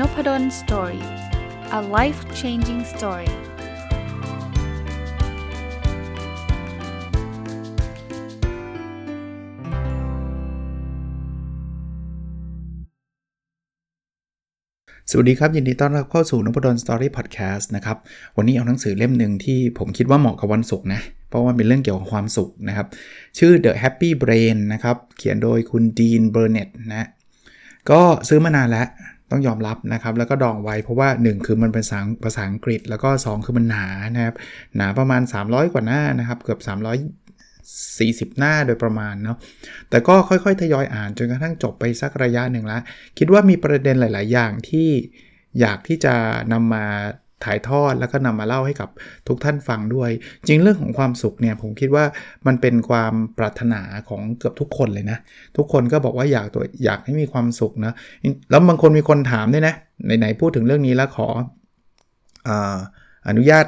Nopadol Story a life changing story สวัสดีครับ ยินดีต้อนรับเข้าสู่นพดล Story พอดแคสต์นะครับ วันนี้เอาหนังสือเล่มหนึ่งที่ผมคิดว่าเหมาะกับวันศุกร์นะ เพราะว่าเป็นเรื่องเกี่ยวกับความสุขนะครับ ชื่อ The Happy Brain นะครับ เขียนโดยคุณ Dean Burnett นะ ก็ซื้อมานานแล้ว ต้องยอมรับนะครับ แล้วก็ดองไว้เพราะว่า 1 คือมันเป็นภาษาภาษาอังกฤษ แล้วก็ 2 คือมันหนานะครับ หนาประมาณ 300 กว่าหน้านะครับ เกือบ 340 หน้าโดยประมาณเนาะแต่ก็ค่อยๆ ทยอยอ่านจนกระทั่งจบไปสักระยะหนึ่งแล้วคิดว่ามีประเด็นหลาย ๆ อย่างที่อยากที่จะนำมา ถ่ายทอดแล้วก็นำมาเล่าให้กับทุกท่านฟังด้วย จริงเรื่องของความสุขเนี่ยผมคิดว่ามันเป็นความปรารถนาของเกือบทุกคนเลยนะ ทุกคนก็บอกว่าอยากตัวอยากให้มีความสุขนะแล้วบางคนมีคนถามด้วยนะไหนๆพูดถึงเรื่องนี้แล้วขอออนุญาต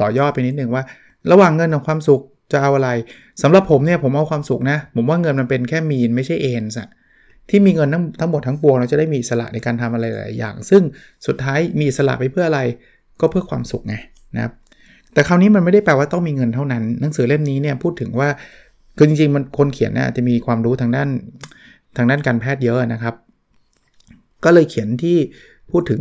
ต่อยอดไปนิดนึงว่า ระหว่างเงินกับความสุขจะเอาอะไรสำหรับผมเนี่ยผมเอาความสุขนะ ผมว่าเงินมันเป็นแค่มีนไม่ใช่เอ็นส์ที่มีเงินทั้งทั้งหมดทั้งปวงเราจะได้มีอิสระในการทำอะไรหลายอย่าง ซึ่งสุดท้ายมีอิสระไปเพื่ออะไร ก็เพื่อความสุขไงนะครับแต่คราวนี้มันไม่ได้แปลว่าต้องมีเงินเท่านั้น หนังสือเล่มนี้เนี่ยพูดถึงว่าคือจริงๆมันคนเขียนเนี่ยจะมีความรู้ทางด้านทางด้านการแพทย์เยอะนะครับ ก็เลยเขียนที่พูดถึง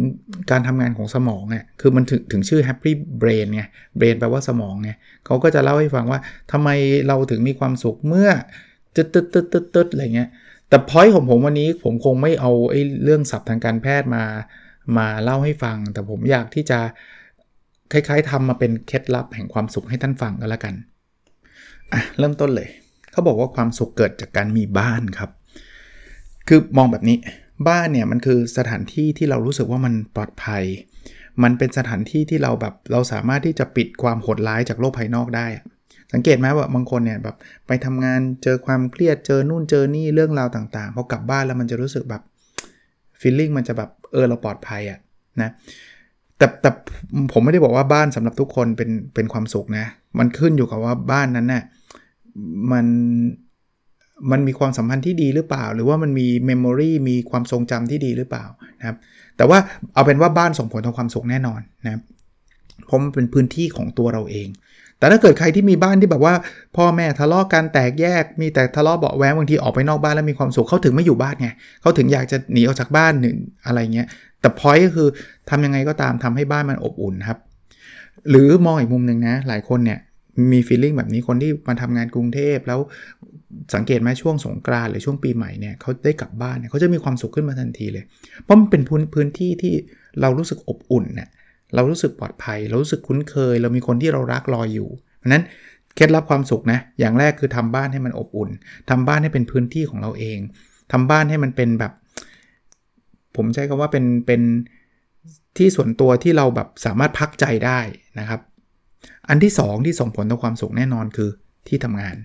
การทำงานของสมองเนี่ยคือมันถึงถึงชื่อ happy brain ไง brain แปลว่าสมองไงเขาก็จะเล่าให้ฟังว่าทำไมเราถึงมีความสุขเมื่อตึ๊ดตึ๊ดตึ๊ดตึ๊ดตึ๊ดอะไรเงี้ยแต่พอยของผมวันนี้ผมคงไม่เอาไอ้เรื่องศัพท์ทางการแพทย์มา มาเล่าให้ฟัง แต่ผมอยากที่จะคล้ายๆทำมาเป็นเคล็ดลับแห่งความสุขให้ท่านฟังก็แล้วกันอะเริ่มต้นเลย เขาบอกว่าความสุขเกิดจากการมีบ้านครับ คือมองแบบนี้บ้านเนี่ยมันคือสถานที่ที่เรารู้สึกว่ามันปลอดภัย มันเป็นสถานที่ที่เราแบบเราสามารถที่จะปิดความโหดร้ายจากโลกภายนอกได้ สังเกตไหมว่าบางคนเนี่ยแบบไปทำงานเจอความเครียดเจอนู่นเจอนี่เรื่องราวต่างๆพอกลับบ้านแล้วมันจะรู้สึกแบบfeeling มันจะแบบ เออเราปลอดภัยอะ่ะนะแต่แต่ผมไม่ได้บอกว่าบ้านสำหรับทุกคนเป็นเป็นความสุขนะ มันขึ้นอยู่กับว่าบ้านนั้นน่ะมันมันมีความสัมพันธ์ที่ดีหรือเปล่า หรือว่ามันมี memory มีความทรงจำที่ดีหรือเปล่านะครับ แต่ว่าเอาเป็นว่าบ้านส่งผลต่อความสุขแน่นอนนะครับเพราะมันเป็นพื้นที่ของตัวเราเอง แต่ถ้าเกิดใครที่มีบ้านที่แบบว่า พ่อแม่ทะเลาะกันแตกแยก มีแต่ทะเลาะเบาะแว้งบางทีออกไปนอกบ้านแล้วมีความสุขเขาถึงไม่อยู่บ้านไงเขาถึงอยากจะหนีออกจากบ้านหนึ่งอะไรเงี้ยแต่พอยก็คือทำยังไงก็ตามทำให้บ้านมันอบอุ่นครับ หรือมองอีกมุมหนึ่งนะ หลายคนเนี่ยมีฟีลลิ่งแบบนี้คนที่มาทำงานกรุงเทพแล้วสังเกตไหมช่วงสงกรานหรือช่วงปีใหม่เนี่ยเขาได้กลับบ้านเนี่ยเขาจะมีความสุขขึ้นมาทันทีเลย เพราะมันเป็นพื้นพื้นที่ที่เรารู้สึกอบอุ่นเนี่ย เรารู้สึกปลอดภัย เรารู้สึกคุ้นเคย เรามีคนที่เรารักรออยู่เพราะนั้นเคล็ดลับความสุขนะ อย่างแรกคือทำบ้านให้มันอบอุ่นทำบ้านให้เป็นพื้นที่ของเราเองทำบ้านให้มันเป็นแบบ ผมใช้คำว่าเป็นเป็นที่ส่วนตัวที่เราแบบสามารถพักใจได้นะครับ อันที่ 2 ที่ส่งผลต่อความสุขแน่นอนคือที่ทำงาน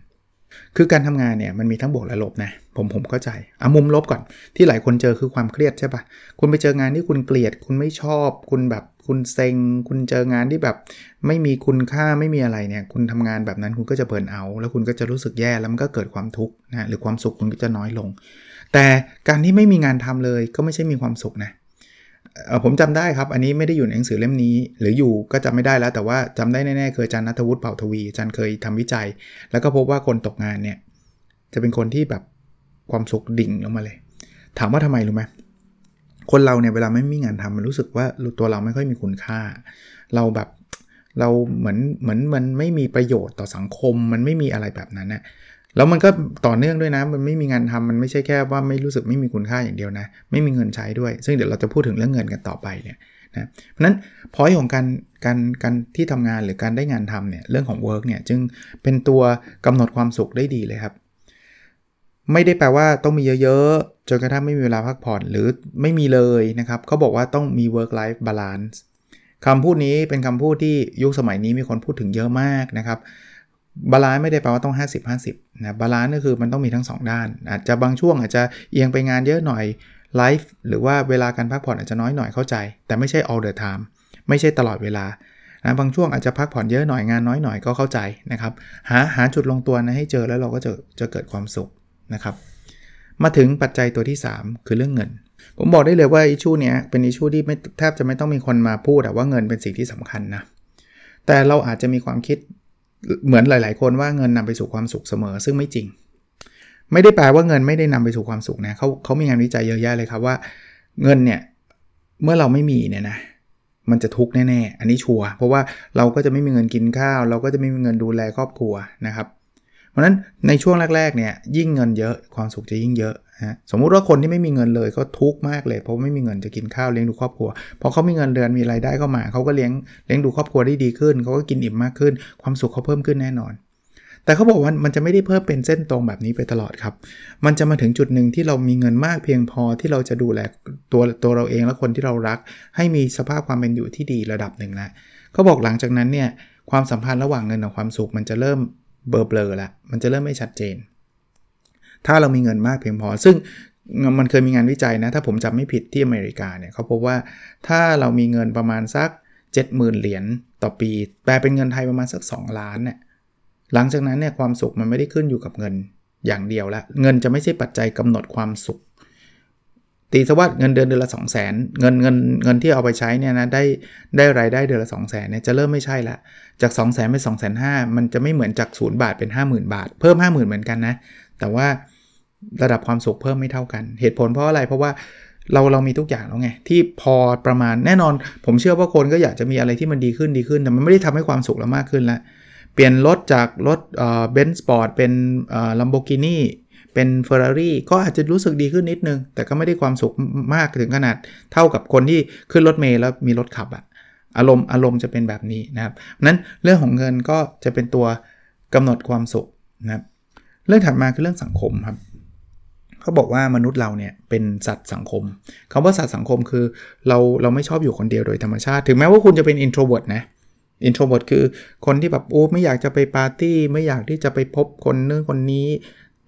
คือการทำงานเนี่ยมันมีทั้งบวกและลบนะ ผมผมเข้าใจเอามุมลบก่อนที่หลายคนเจอคือความเครียดใช่ปะคุณไปเจองานที่คุณเกลียด คุณไม่ชอบ คุณแบบ คุณเซ็ง คุณเจองานที่แบบไม่มีคุณค่าไม่มีอะไรเนี่ย คุณทำงานแบบนั้นคุณก็จะเบิร์นเอา แล้วคุณก็จะรู้สึกแย่แล้วมันก็เกิดความทุกข์นะหรือความสุขคุณก็จะน้อยลง แต่การที่ไม่มีงานทำเลยก็ไม่ใช่มีความสุขนะผมจำได้ครับ อันนี้ไม่ได้อยู่ในหนังสือเล่มนี้ หรืออยู่ก็จำไม่ได้แล้ว แต่ว่าจำได้แน่ๆเคยอาจารย์นัทวุฒิเผ่าทวีอาจารย์เคยทำวิจัย แล้วก็พบว่าคนตกงานเนี่ยจะเป็นคนที่แบบความสุขดิ่งลงมาเลย ถามว่าทำไมรู้ไหม คนเราเนี่ยเวลาไม่มีงานทำมันรู้สึกว่าตัวเราไม่ค่อยมีคุณค่า เราแบบเราเหมือนเหมือนมันไม่มีประโยชน์ต่อสังคม มันไม่มีอะไรแบบนั้นนะแล้วมันก็ต่อเนื่องด้วยนะ มันไม่มีงานทำมันไม่ใช่แค่ว่าไม่รู้สึกไม่มีคุณค่าอย่างเดียวนะ ไม่มีเงินใช้ด้วย ซึ่งเดี๋ยวเราจะพูดถึงเรื่องเงินกันต่อไปเนี่ยนะเพราะนั้นพอยของการการการที่ทำงานหรือการได้งานทำเนี่ยเรื่องของ work เนี่ยจึงเป็นตัวกำหนดความสุขได้ดีเลยครับ ไม่ได้แปลว่าต้องมีเยอะ จนกระทั่งไม่มีเวลาพักผ่อนหรือไม่มีเลยนะครับเขาบอกว่าต้องมี work life balance คำพูดนี้เป็นคำพูดที่ยุคสมัยนี้มีคนพูดถึงเยอะมากนะครับ balance ไม่ได้แปลว่าต้อง 50 50นะ balance ก็คือมันต้องมีทั้ง 2 ด้าน อาจจะบางช่วงอาจจะเอียงไปงานเยอะหน่อย life หรือว่าเวลาการพักผ่อนอาจจะน้อยหน่อยเข้าใจ แต่ไม่ใช่ all the time ไม่ใช่ตลอดเวลานะบางช่วงอาจจะพักผ่อนเยอะหน่อยงานน้อยหน่อยก็เข้าใจนะครับหาหาจุดลงตัวนะให้เจอแล้วเราก็จะจะเกิดความสุขนะครับ มาถึงปัจจัยตัวที่ 3 คือเรื่องเงิน ผมบอกได้เลยว่า issue เนี้ยเป็น issue ที่ไม่แทบจะไม่ต้องมีคนมาพูดว่าเงินเป็นสิ่งที่สำคัญนะ แต่เราอาจจะมีความคิดเหมือนหลาย ๆ คนว่าเงินนำไปสู่ความสุขเสมอ ซึ่งไม่จริง ไม่ได้แปลว่าเงินไม่ได้นำไปสู่ความสุขนะเขาเขามีงานวิจัยเยอะแยะเลยครับว่า เงินเนี่ยเมื่อเราไม่มีเนี่ยนะมันจะทุกข์แน่ ๆ อันนี้ชัวร์เพราะว่าเราก็จะไม่มีเงินกินข้าว เราก็จะไม่มีเงินดูแลครอบครัวนะครับ เพราะฉะนั้นในช่วงแรกๆเนี่ยยิ่งเงินเยอะความสุขจะยิ่งเยอะนะสมมุติว่าคนที่ไม่มีเงินเลยก็ทุกข์มากเลย เพราะไม่มีเงินจะกินข้าวเลี้ยงดูครอบครัวพอเขามีเงินเดือนมีรายได้เข้ามาเขาก็เลี้ยงเลี้ยงดูครอบครัวได้ดีขึ้นเขาก็กินอิ่มมากขึ้น ความสุขเขาเพิ่มขึ้นแน่นอน แต่เขาบอกว่ามันจะไม่ได้เพิ่มเป็นเส้นตรงแบบนี้ไปตลอดครับ มันจะมาถึงจุดหนึ่งที่เรามีเงินมากเพียงพอที่เราจะดูแลตัวตัวเราเองและคนที่เรารัก ให้มีสภาพความเป็นอยู่ที่ดีระดับหนึ่งแล้วเขาบอกหลังจากนั้นเนี่ยความสัมพันธ์ระหว่างเงินกับความสุขมันจะเริ่ม เบลอเบลอแล้วมันจะเริ่มไม่ชัดเจน ถ้าเรามีเงินมากเพียงพอ ซึ่งมันเคยมีงานวิจัยนะ ถ้าผมจำไม่ผิดที่อเมริกาเนี่ยเขาพบว่าถ้าเรามีเงินประมาณสัก 70,000 เหรียญต่อปี แปลเป็นเงินไทยประมาณสัก 2 ล้านเนี่ยหลังจากนั้นเนี่ยความสุขมันไม่ได้ขึ้นอยู่กับเงินอย่างเดียวละ เงินจะไม่ใช่ปัจจัยกำหนดความสุข ตีสวัสดเงินเดือนเดือนละ 2 0 0 0 0นเงินเงินเงินที่เอาไปใช้เนี่ยนะได้ได้รายได้เดือนละ 2 0 0 0 0นเนี่ยจะเริ่มไม่ใช่ละจาก 2 0 0 0 0 0เป็น2 5 0 0 0มันจะไม่เหมือนจาก0บาทเป็น 50,000 บาท เพิ่ม 50,000 เหมือนกันนะแต่ว่าระดับความสุขเพิ่มไม่เท่ากัน เหตุผลเพราะอะไรเพราะว่าเราเรามีทุกอย่างแล้วไงที่พอประมาณแน่นอน ผมเชื่อว่าคนก็อยากจะมีอะไรที่มันดีขึ้นดีขึ้น แต่มันไม่ได้ทำให้ความสุขเรามากขึ้นแล้วเปลี่ยนรถจากรถเบนซ์สปอร์ตเป็นลัมโบกินี เป็นเฟอร์รารี่ก็อาจจะรู้สึกดีขึ้นนิดนึง แต่ก็ไม่ได้ความสุขมากถึงขนาด เท่ากับคนที่ขึ้นรถเมล์แล้วมีรถขับอะอารมณ์อารมณ์จะเป็นแบบนี้นะครับนั้นเรื่องของเงินก็จะเป็นตัวกำหนดความสุขนะครับเรื่องถัดมาคือเรื่องสังคมครับเขาบอกว่ามนุษย์เราเนี่ยเป็นสัตว์สังคมคาว่าสัตว์สังคมคือเราเราไม่ชอบอยู่คนเดียวโดยธรรมชาติ ถึงแม้ว่าคุณจะเป็น introvert นะ introvert คือคนที่แบบโอ้ไม่อยากจะไปปาร์ตี้ไม่อยากที่จะไปพบคนนึงคนนี้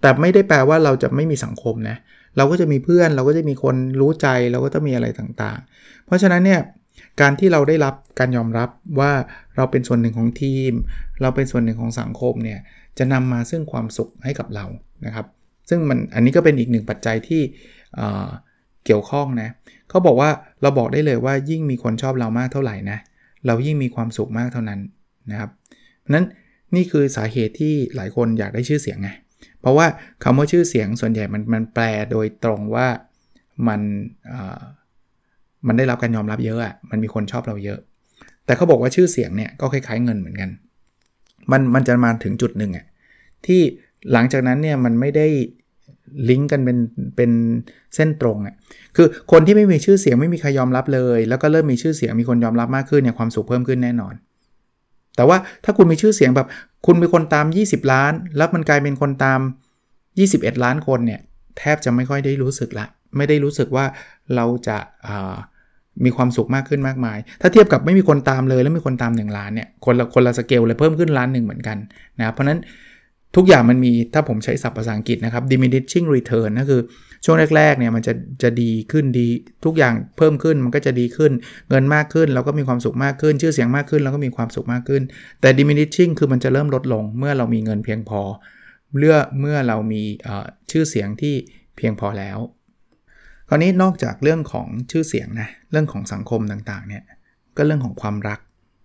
แต่ไม่ได้แปลว่าเราจะไม่มีสังคมนะเราก็จะมีเพื่อนเราก็จะมีคนรู้ใจเราก็ต้องมีอะไรต่างๆ เพราะฉะนั้นเนี่ยการที่เราได้รับการยอมรับว่าเราเป็นส่วนหนึ่งของทีม เราเป็นส่วนหนึ่งของสังคมเนี่ยจะนำมาซึ่งความสุขให้กับเรานะครับ ซึ่งมันอันนี้ก็เป็นอีกหนึ่งปัจจัยที่เกี่ยวข้องนะเขาบอกว่าเราบอกได้เลยว่ายิ่งมีคนชอบเรามากเท่าไหร่นะเรายิ่งมีความสุขมากเท่านั้นนะครับนั้นนี่คือสาเหตุที่หลายคนอยากได้ชื่อเสียงไง ราะว่าคำว่าชื่อเสียงส่วนใหญ่มันมันแปลโดยตรงว่ามันมันได้รับการยอมรับเยอะอะมันมีคนชอบเราเยอะ แต่เขาบอกว่าชื่อเสียงเนี่ยก็คล้ายๆเงินเหมือนกัน มันมันจะมาถึงจุดหนึ่งอะที่หลังจากนั้นเนี่ยมันไม่ได้ลิงก์กันเป็นเป็นเส้นตรงอะ คือคนที่ไม่มีชื่อเสียงไม่มีใครยอมรับเลย แล้วก็เริ่มมีชื่อเสียงมีคนยอมรับมากขึ้นเนี่ยความสุขเพิ่มขึ้นแน่นอน แต่ว่าถ้าคุณมีชื่อเสียงแบบ คุณมีคนตาม 20 ล้าน แล้วมันกลายเป็นคนตาม 21 ล้านคนเนี่ยแทบจะไม่ค่อยได้รู้สึกละ ไม่ได้รู้สึกว่าเราจะมีความสุขมากขึ้นมากมาย ถ้าเทียบกับไม่มีคนตามเลยแล้วมีคนตาม 1 ล้านเนี่ยคนละคนละสเกลเลยเพิ่มขึ้นล้านหนึ่งเหมือนกันนะเพราะนั้นทุกอย่างมันมีถ้าผมใช้ศัพท์ภาษาอังกฤษนะครับ diminishing return ก็คือ ช่วงแรกๆเนี่ยมันจะจะดีขึ้นดีทุกอย่างเพิ่มขึ้นมันก็จะดีขึ้น เงินมากขึ้นเราก็มีความสุขมากขึ้น ชื่อเสียงมากขึ้นเราก็มีความสุขมากขึ้น แต่ diminishing คือมันจะเริ่มลดลงเมื่อเรามีเงินเพียงพอเมื่อเมื่อเรามีชื่อเสียงที่เพียงพอแล้วคราวนี้นอกจากเรื่องของชื่อเสียงนะเรื่องของสังคมต่างๆเนี่ยก็เรื่องของความรัก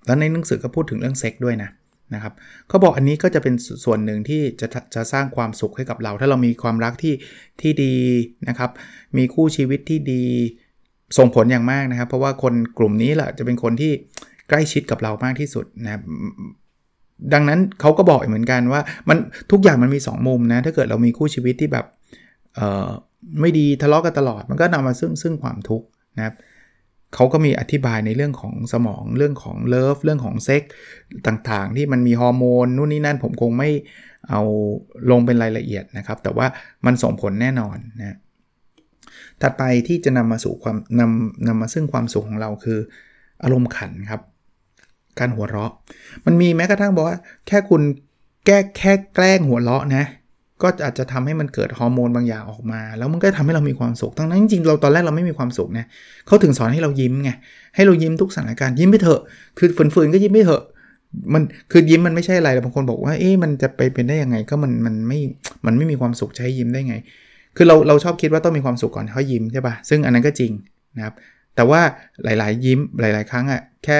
แล้วในหนังสือก็พูดถึงเรื่องเซ็กด้วยนะ นะครับเขาบอกอันนี้ก็จะเป็นส่วนหนึ่งที่จะจะสร้างความสุขให้กับเรา ถ้าเรามีความรักที่ที่ดีนะครับ มีคู่ชีวิตที่ดีส่งผลอย่างมากนะครับ เพราะว่าคนกลุ่มนี้แหละจะเป็นคนที่ใกล้ชิดกับเรามากที่สุดนะดังนั้นเขาก็บอกเหมือนกันว่ามันทุกอย่างมันมี 2 มุมนะถ้าเกิดเรามีคู่ชีวิตที่แบบไม่ดีทะเลาะกันตลอด มันก็นำมาซึ่งซึ่งความทุกข์นะครับ เขาก็มีอธิบายในเรื่องของสมองเรื่องของเลิฟเรื่องของเซ็กต่างๆ ที่มันมีฮอร์โมนนู่นนี่นั่นผมคงไม่เอาลงเป็นรายละเอียดนะครับ แต่ว่ามันส่งผลแน่นอนนะถัดไปที่จะนำมาสู่ความนำนำมาซึ่งความสุขของเราคือ อารมณ์ขันครับ การหัวเราะ มันมีแม้กระทั่งบอกว่าแค่คุณแก้แค่แกล้งหัวเราะนะ ก็อาจจะทำให้มันเกิดฮอร์โมนบางอย่างออกมา แล้วมันก็ทำให้เรามีความสุขทั้งนั้นจริงๆเราตอนแรกเราไม่มีความสุขนะเขาถึงสอนให้เรายิ้มไงให้เรายิ้มทุกสถานการณ์ยิ้มไปเถอะ คือฝืนๆก็ยิ้มไปเถอะมันคือยิ้มมันไม่ใช่อะไรบางคนบอกว่าเอ๊ะมันจะไปเป็นได้ยังไงก็มันมันไม่มันไม่มีความสุขใช้ยิ้มได้ไง คือเราเราชอบคิดว่าต้องมีความสุขก่อนเขายิ้มใช่ปะซึ่งอันนั้นก็จริงนะครับแต่ว่าหลาย ๆ ยิ้มหลาย ๆ ครั้งอะ่ะแค่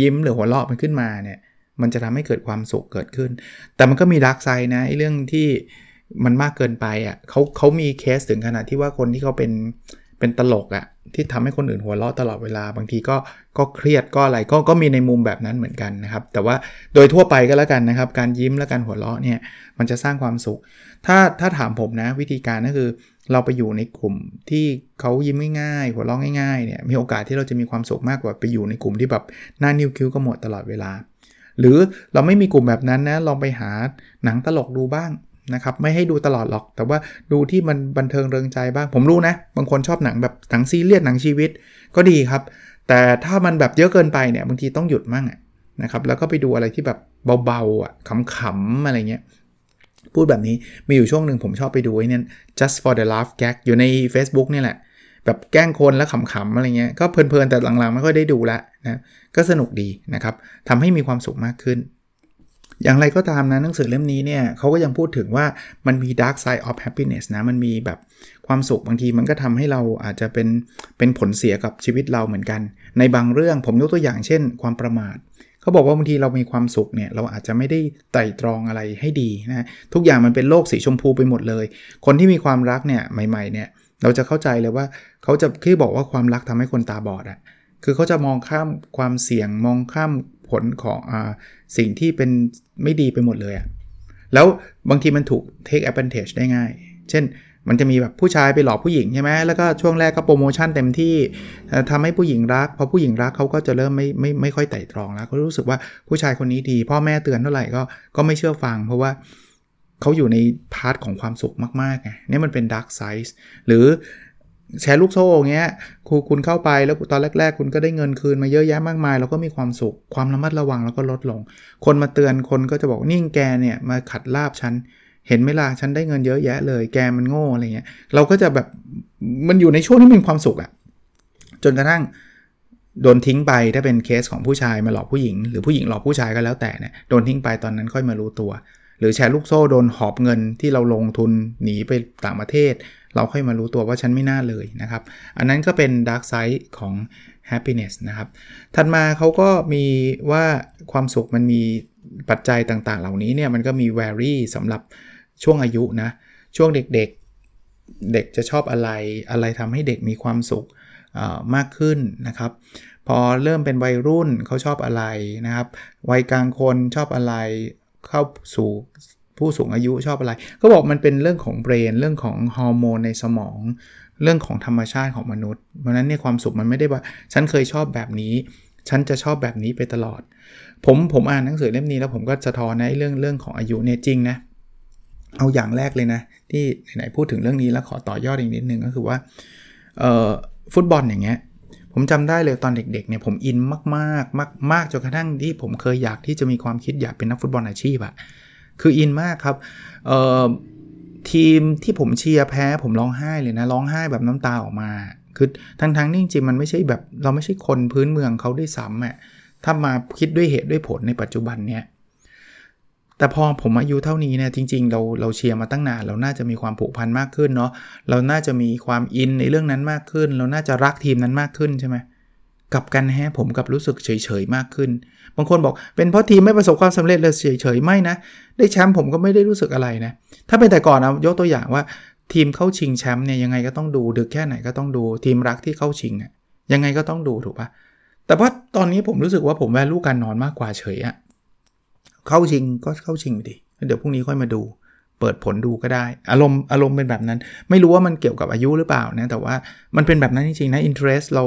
ยิ้มหรือหัวเราะมันขึ้นมาเนี่ย มันจะทำให้เกิดความสุขเกิดขึ้น แต่มันก็มีดักไซนะไอ้เรื่องที่มันมากเกินไปอะ่ะเขาเขามีเคสถึงขนาดที่ว่าคนที่เขาเป็นเป็นตลกอะ่ะที่ทำให้คนอื่นหัวเราะตลอดเวลาบางทีก็ก็เครียดก็อะไรก็ก็มีในมุมแบบนั้นเหมือนกันนะครับ แต่ว่าโดยทั่วไปก็แล้วกันนะครับ การยิ้มและการหัวเราะเนี่ยมันจะสร้างความสุข ถ้าถ้าถามผมนะวิธีการก็คือ เราไปอยู่ในกลุ่มที่เขายิ้มง่ายๆ หัวเราะง่ายๆเนี่ยมีโอกาสที่เราจะมีความสุขมากกว่าไปอยู่ในกลุ่มที่แบบหน้านิ้วคิ้วก็หมดตลอดเวลา หรือเราไม่มีกลุ่มแบบนั้นนะลองไปหาหนังตลกดูบ้างนะครับไม่ให้ดูตลอดหรอก แต่ว่าดูที่มันบันเทิงเริงใจบ้าง ผมรู้นะ บางคนชอบหนังแบบหนังซีเรียสหนังชีวิตก็ดีครับ แต่ถ้ามันแบบเยอะเกินไปเนี่ยบางทีต้องหยุดมั่งนะครับแล้วก็ไปดูอะไรที่แบบเบาๆอะขำๆอะไรเงี้ยพูดแบบนี้มีอยู่ช่วงหนึ่งผมชอบไปดูไอ้นี่ just for the laugh gag อยู่ใน Facebook นี่แหละ แบบแกล้งคนแล้วขำๆอะไรเงี้ยก็เพลินๆ แต่หลังๆไม่ค่อยได้ดูละนะก็สนุกดีนะครับทำให้มีความสุขมากขึ้น อย่างไรก็ตามนะหนังสือเล่มนี้เนี่ยเขาก็ยังพูดถึงว่ามันมี dark side of happiness นะมันมีแบบความสุขบางทีมันก็ทำให้เราอาจจะเป็นเป็นผลเสียกับชีวิตเราเหมือนกัน ในบางเรื่องผมยกตัวอย่างเช่น ความประมาทเขาบอกว่าบางทีเรามีความสุขเนี่ยเราอาจจะไม่ได้ไต่ตรองอะไรให้ดีนะทุกอย่างมันเป็นโลกสีชมพูไปหมดเลย คนที่มีความรักเนี่ยใหม่ๆเนี่ย เราจะเข้าใจเลยว่าเขาจะที่บอกว่าความรักทำให้คนตาบอดอะคือเขาจะมองข้ามความเสี่ยงมองข้ามผลของอสิ่งที่เป็นไม่ดีไปหมดเลยอะแล้วบางทีมันถูก take advantage ได้ง่าย เช่นมันจะมีแบบผู้ชายไปหลอกผู้หญิงใช่ไหมแล้วก็ช่วงแรกก็โปรโมชั่นเต็มที่ทำให้ผู้หญิงรัก พอผู้หญิงรักเขาก็จะเริ่มไม่ไม่ไม่ค่อยไตร่ตรองแล้วเขารู้สึกว่าผู้ชายคนนี้ดี พ่อแม่เตือนเท่าไหร่ก็ก็ไม่เชื่อฟัง เพราะว่าเขาอยู่ใน part ของความสุขมากๆไงนี่มันเป็น dark side หรือแชร์ลูกโซ่เงี้ยครูคุณเข้าไปแล้วตอนแรก ๆ คุณก็ได้เงินคืนมาเยอะแยะมากมาย แล้วก็มีความสุขความระมัดระวังแล้วก็ลดลง คนมาเตือนคนก็จะบอกนี่แกเนี่ยมาขัดลาภฉันเห็นไหมล่ะฉันได้เงินเยอะแยะเลย แกมันโง่อะไรเงี้ยเราก็จะแบบมันอยู่ในช่วงที่มีความสุขอะจนกระทั่งโดนทิ้งไปถ้าเป็นเคสของผู้ชายมาหลอกผู้หญิง หรือผู้หญิงหลอกผู้ชายก็แล้วแต่เนี่ยโดนทิ้งไปตอนนั้นค่อยมารู้ตัว หรือแชร์ลูกโซ่โดนหอบเงินที่เราลงทุนหนีไปต่างประเทศ เราค่อยมารู้ตัวว่าฉันไม่น่าเลยนะครับ อันนั้นก็เป็น dark side ของ happiness นะครับ ถัดมาเขาก็มีว่าความสุขมันมีปัจจัยต่างๆ เหล่านี้เนี่ยมันก็มี vary สำหรับช่วงอายุนะ ช่วงเด็กๆ เด็กจะชอบอะไร อะไรทำให้เด็กมีความสุขมากขึ้นนะครับ พอเริ่มเป็นวัยรุ่นเขาชอบอะไรนะครับ วัยกลางคนชอบอะไร เข้าสู่ผู้สูงอายุชอบอะไร ก็บอกมันเป็นเรื่องของเบรน เรื่องของฮอร์โมนในสมอง เรื่องของธรรมชาติของมนุษย์ เพราะนั้นเนี่ยความสุขมันไม่ได้ว่า ฉันเคยชอบแบบนี้ ฉันจะชอบแบบนี้ไปตลอด ผมผมอ่านหนังสือเล่มนี้แล้วผมก็สะท้อนในเรื่องเรื่องของอายุเนี่ยจริงนะ เอาอย่างแรกเลยนะ ที่ไหนพูดถึงเรื่องนี้แล้วขอต่อยอดอีกนิดนึงก็คือว่าฟุตบอลอย่างเงี้ย ผมจำได้เลยตอนเด็กๆเนี่ยผมอินมากๆมากมากจนกระทั่งที่ผมเคยอยากที่จะมีความคิดอยากเป็นนักฟุตบอลอาชีพอะคืออินมากครับทีมที่ผมเชียร์แพ้ผมร้องไห้เลยนะร้องไห้แบบน้ำตาออกมา คือทั้งๆนี่จริงๆมันไม่ใช่แบบเราไม่ใช่คนพื้นเมืองเขาด้วยซ้ำอะถ้ามาคิดด้วยเหตุด้วยผลในปัจจุบันเนี่ย แต่พอผมอายุเท่านี้เนี่ยจริง ๆ เราเราเชียร์มาตั้งนานเราน่าจะมีความผูกพันมากขึ้นเนาะเราน่าจะมีความอินในเรื่องนั้นมากขึ้น เราน่าจะรักทีมนั้นมากขึ้นใช่ไหมกับกันแฮผมกับรู้สึกเฉยๆมากขึ้น บางคนบอกเป็นเพราะทีมไม่ประสบความสำเร็จเลยเฉยๆไม่นะ ได้แชมป์ผมก็ไม่ได้รู้สึกอะไรนะ ถ้าเป็นแต่ก่อนนะยกตัวอย่างว่าทีมเข้าชิงแชมป์เนี่ยยังไงก็ต้องดูดึกแค่ไหนก็ต้องดูทีมรักที่เข้าชิงอะยังไงก็ต้องดูถูกปะแต่ว่าตอนนี้ผมรู้สึกว่าผมแวลูการนอนมากกว่าเฉยอะ เข้าชิงก็เข้าชิงไปดิเดี๋ยวพรุ่งนี้ค่อยมาดู เปิดผลดูก็ได้ อารมณ์อารมณ์เป็นแบบนั้น ไม่รู้ว่ามันเกี่ยวกับอายุหรือเปล่านะแต่ว่ามันเป็นแบบนั้นจริงๆนะอินเทรสเรา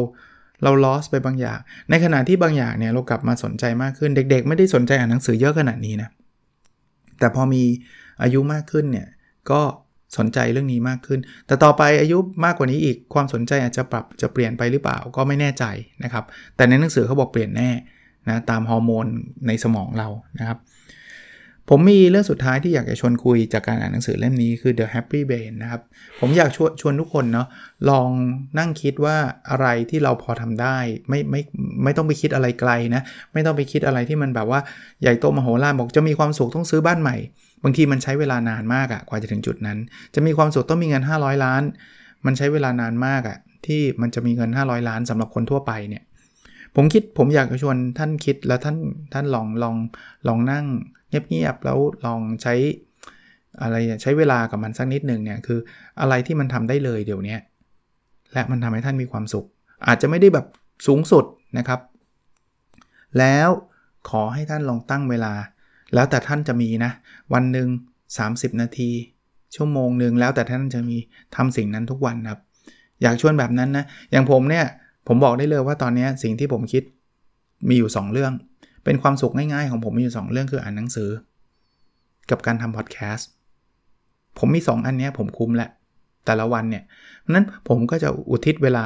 เรา loss ไปบางอย่าง ในขณะที่บางอย่างเนี่ยเรากลับมาสนใจมากขึ้น เด็ก ๆ ไม่ได้สนใจอ่านหนังสือเยอะขนาดนี้นะ แต่พอมีอายุมากขึ้นเนี่ยก็สนใจเรื่องนี้มากขึ้น แต่ต่อไปอายุมากกว่านี้อีกความสนใจอาจจะปรับจะเปลี่ยนไปหรือเปล่าก็ไม่แน่ใจนะครับ แต่ในหนังสือเขาบอกเปลี่ยนแน่ นะตามฮอร์โมนในสมองเรานะครับ ผมมีเรื่องสุดท้ายที่อยากจะชวนคุยจากการอ่านหนังสือเล่มนี้คือ The Happy Brain นะครับ ผมอยากชวนชวนทุกคนเนาะลองนั่งคิดว่าอะไรที่เราพอทำได้ ไม่ไม่ไม่ต้องไปคิดอะไรไกลนะ ไม่ต้องไปคิดอะไรที่มันแบบว่าใหญ่โตมโหฬารบอกจะมีความสุขต้องซื้อบ้านใหม่ บางทีมันใช้เวลานานมากอะกว่าจะถึงจุดนั้น จะมีความสุขต้องมีเงิน 500 ล้าน มันใช้เวลานานมากอะที่มันจะมีเงิน 500 ล้านสำหรับคนทั่วไปเนี่ย ผมคิดผมอยากชวนท่านคิดแล้วท่านท่านลองลองลองนั่งเงียบๆแล้วลองใช้อะไรใช้เวลากับมันสักนิดหนึ่งเนี่ยคืออะไรที่มันทำได้เลยเดี๋ยวนี้และมันทำให้ท่านมีความสุข อาจจะไม่ได้แบบสูงสุดนะครับ แล้วขอให้ท่านลองตั้งเวลา แล้วแต่ท่านจะมีนะ วันหนึ่ง30 นาที ชั่วโมงหนึ่งแล้วแต่ท่านจะมีทำสิ่งนั้นทุกวันครับ อยากชวนแบบนั้นนะ อย่างผมเนี่ย ผมบอกได้เลยว่าตอนนี้สิ่งที่ผมคิดมีอยู่ 2 เรื่อง เป็นความสุขง่ายๆ ของผมมีอยู่ 2 เรื่องคืออ่านหนังสือ กับการทำพอดแคสต์ผมมี 2 อันนี้ผมคุ้มแหละ แต่ละวันเนี่ยนั้นผมก็จะอุทิศเวลา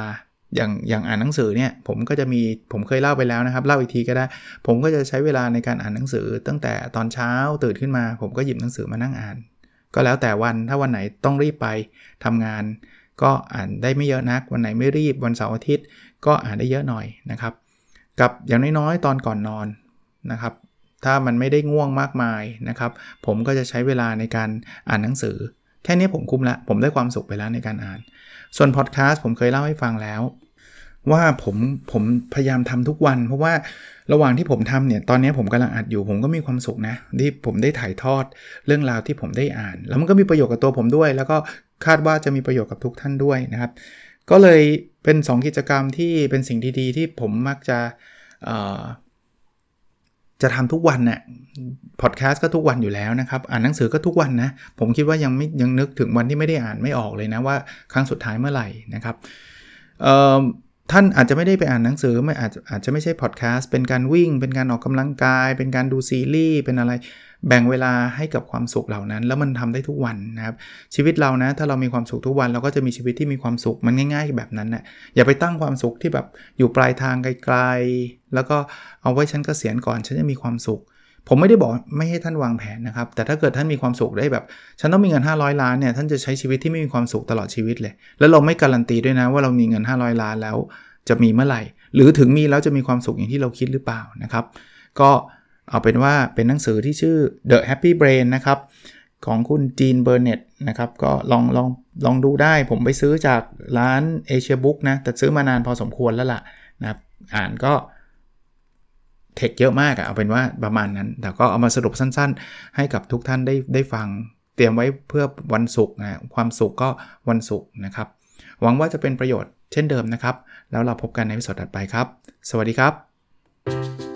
อย่างอย่างอ่านหนังสือเนี่ยผมก็จะมีผมเคยเล่าไปแล้วนะครับ เล่าอีกทีก็ได้ ผมก็จะใช้เวลาในการอ่านหนังสือ ตั้งแต่ตอนเช้าตื่นขึ้นมา ผมก็หยิบหนังสือมานั่งอ่าน ก็แล้วแต่วันถ้าวันไหนต้องรีบไปทำงาน ก็อ่านได้ไม่เยอะนัก วันไหนไม่รีบวันเสาร์อาทิตย์ ก็อ่านได้เยอะหน่อยนะครับ กับอย่างน้อยๆตอนก่อนนอนนะครับ ถ้ามันไม่ได้ง่วงมากมายนะครับ ผมก็จะใช้เวลาในการอ่านหนังสือ แค่นี้ผมคุ้มละผมได้ความสุขไปแล้วในการอ่าน ส่วนพอดแคสต์ผมเคยเล่าให้ฟังแล้วว่าผมผมพยายามทำทุกวัน เพราะว่าระหว่างที่ผมทำเนี่ยตอนนี้ผมกำลังอัดอยู่ ผมก็มีความสุขนะที่ผมได้ถ่ายทอดเรื่องราวที่ผมได้อ่าน แล้วมันก็มีประโยชน์กับตัวผมด้วย แล้วก็ คาดว่าจะมีประโยชน์กับทุกท่านด้วยนะครับ ก็เลยเป็น 2 กิจกรรมที่เป็นสิ่งดีๆ ที่ผมมักจะจะทำทุกวันเนี่ยพอดแคสต์ก็ทุกวันอยู่แล้วนะครับ อ่านหนังสือก็ทุกวันนะ ผมคิดว่ายังไม่ยังนึกถึงวันที่ไม่ได้อ่านไม่ออกเลยนะว่าครั้งสุดท้ายเมื่อไหร่นะครับท่านอาจจะไม่ได้ไปอ่านหนังสือไม่อาจอาจจะไม่ใช่พอดแคสต์เป็นการวิ่ง เป็นการออกกำลังกาย เป็นการดูซีรีส์เป็นอะไร แบ่งเวลาให้กับความสุขเหล่านั้น แล้วมันทำได้ทุกวันนะครับชีวิตเรานะถ้าเรามีความสุขทุกวันเราก็จะมีชีวิตที่มีความสุขมันง่าย ๆ แบบนั้นนะอย่าไปตั้งความสุขที่แบบอยู่ปลายทางไกลๆแล้วก็เอาไว้ฉันกเกษียณก่อนฉันจะมีความสุข ผมไม่ได้บอกไม่ให้ท่านวางแผนนะครับ แต่ถ้าเกิดท่านมีความสุขได้แบบ ฉันต้องมีเงิน 500 ล้านเนี่ยท่านจะใช้ชีวิตที่ไม่มีความสุขตลอดชีวิตเลย แล้วเราไม่การันตีด้วยนะว่าเรามีเงิน 500 ล้านแล้ว จะมีเมื่อไหร่ หรือถึงมีแล้วจะมีความสุขอย่างที่เราคิดหรือเปล่านะครับ ก็เเอาเป็นว่าเป็นหนังสือที่ชื่อ The Happy Brain นะครับ ของคุณจีนเบอร์เน็ตนะครับ ก็ลองลองลองดูได้ ผมไปซื้อจากร้านเอเชียบุ๊กนะ แต่ซื้อมานานพอสมควรแล้วล่ะนะครับ อ่านก็เทคเยอะมากอะเอาเป็นว่าประมาณนั้น แต่ก็เอามาสรุปสั้นๆ ให้กับทุกท่านได้ได้ฟัง เตรียมไว้เพื่อวันศุกร์นะความสุขก็วันศุกร์นะครับ หวังว่าจะเป็นประโยชน์เช่นเดิมนะครับ แล้วเราพบกันในวิดีโอถัดไปครับ สวัสดีครับ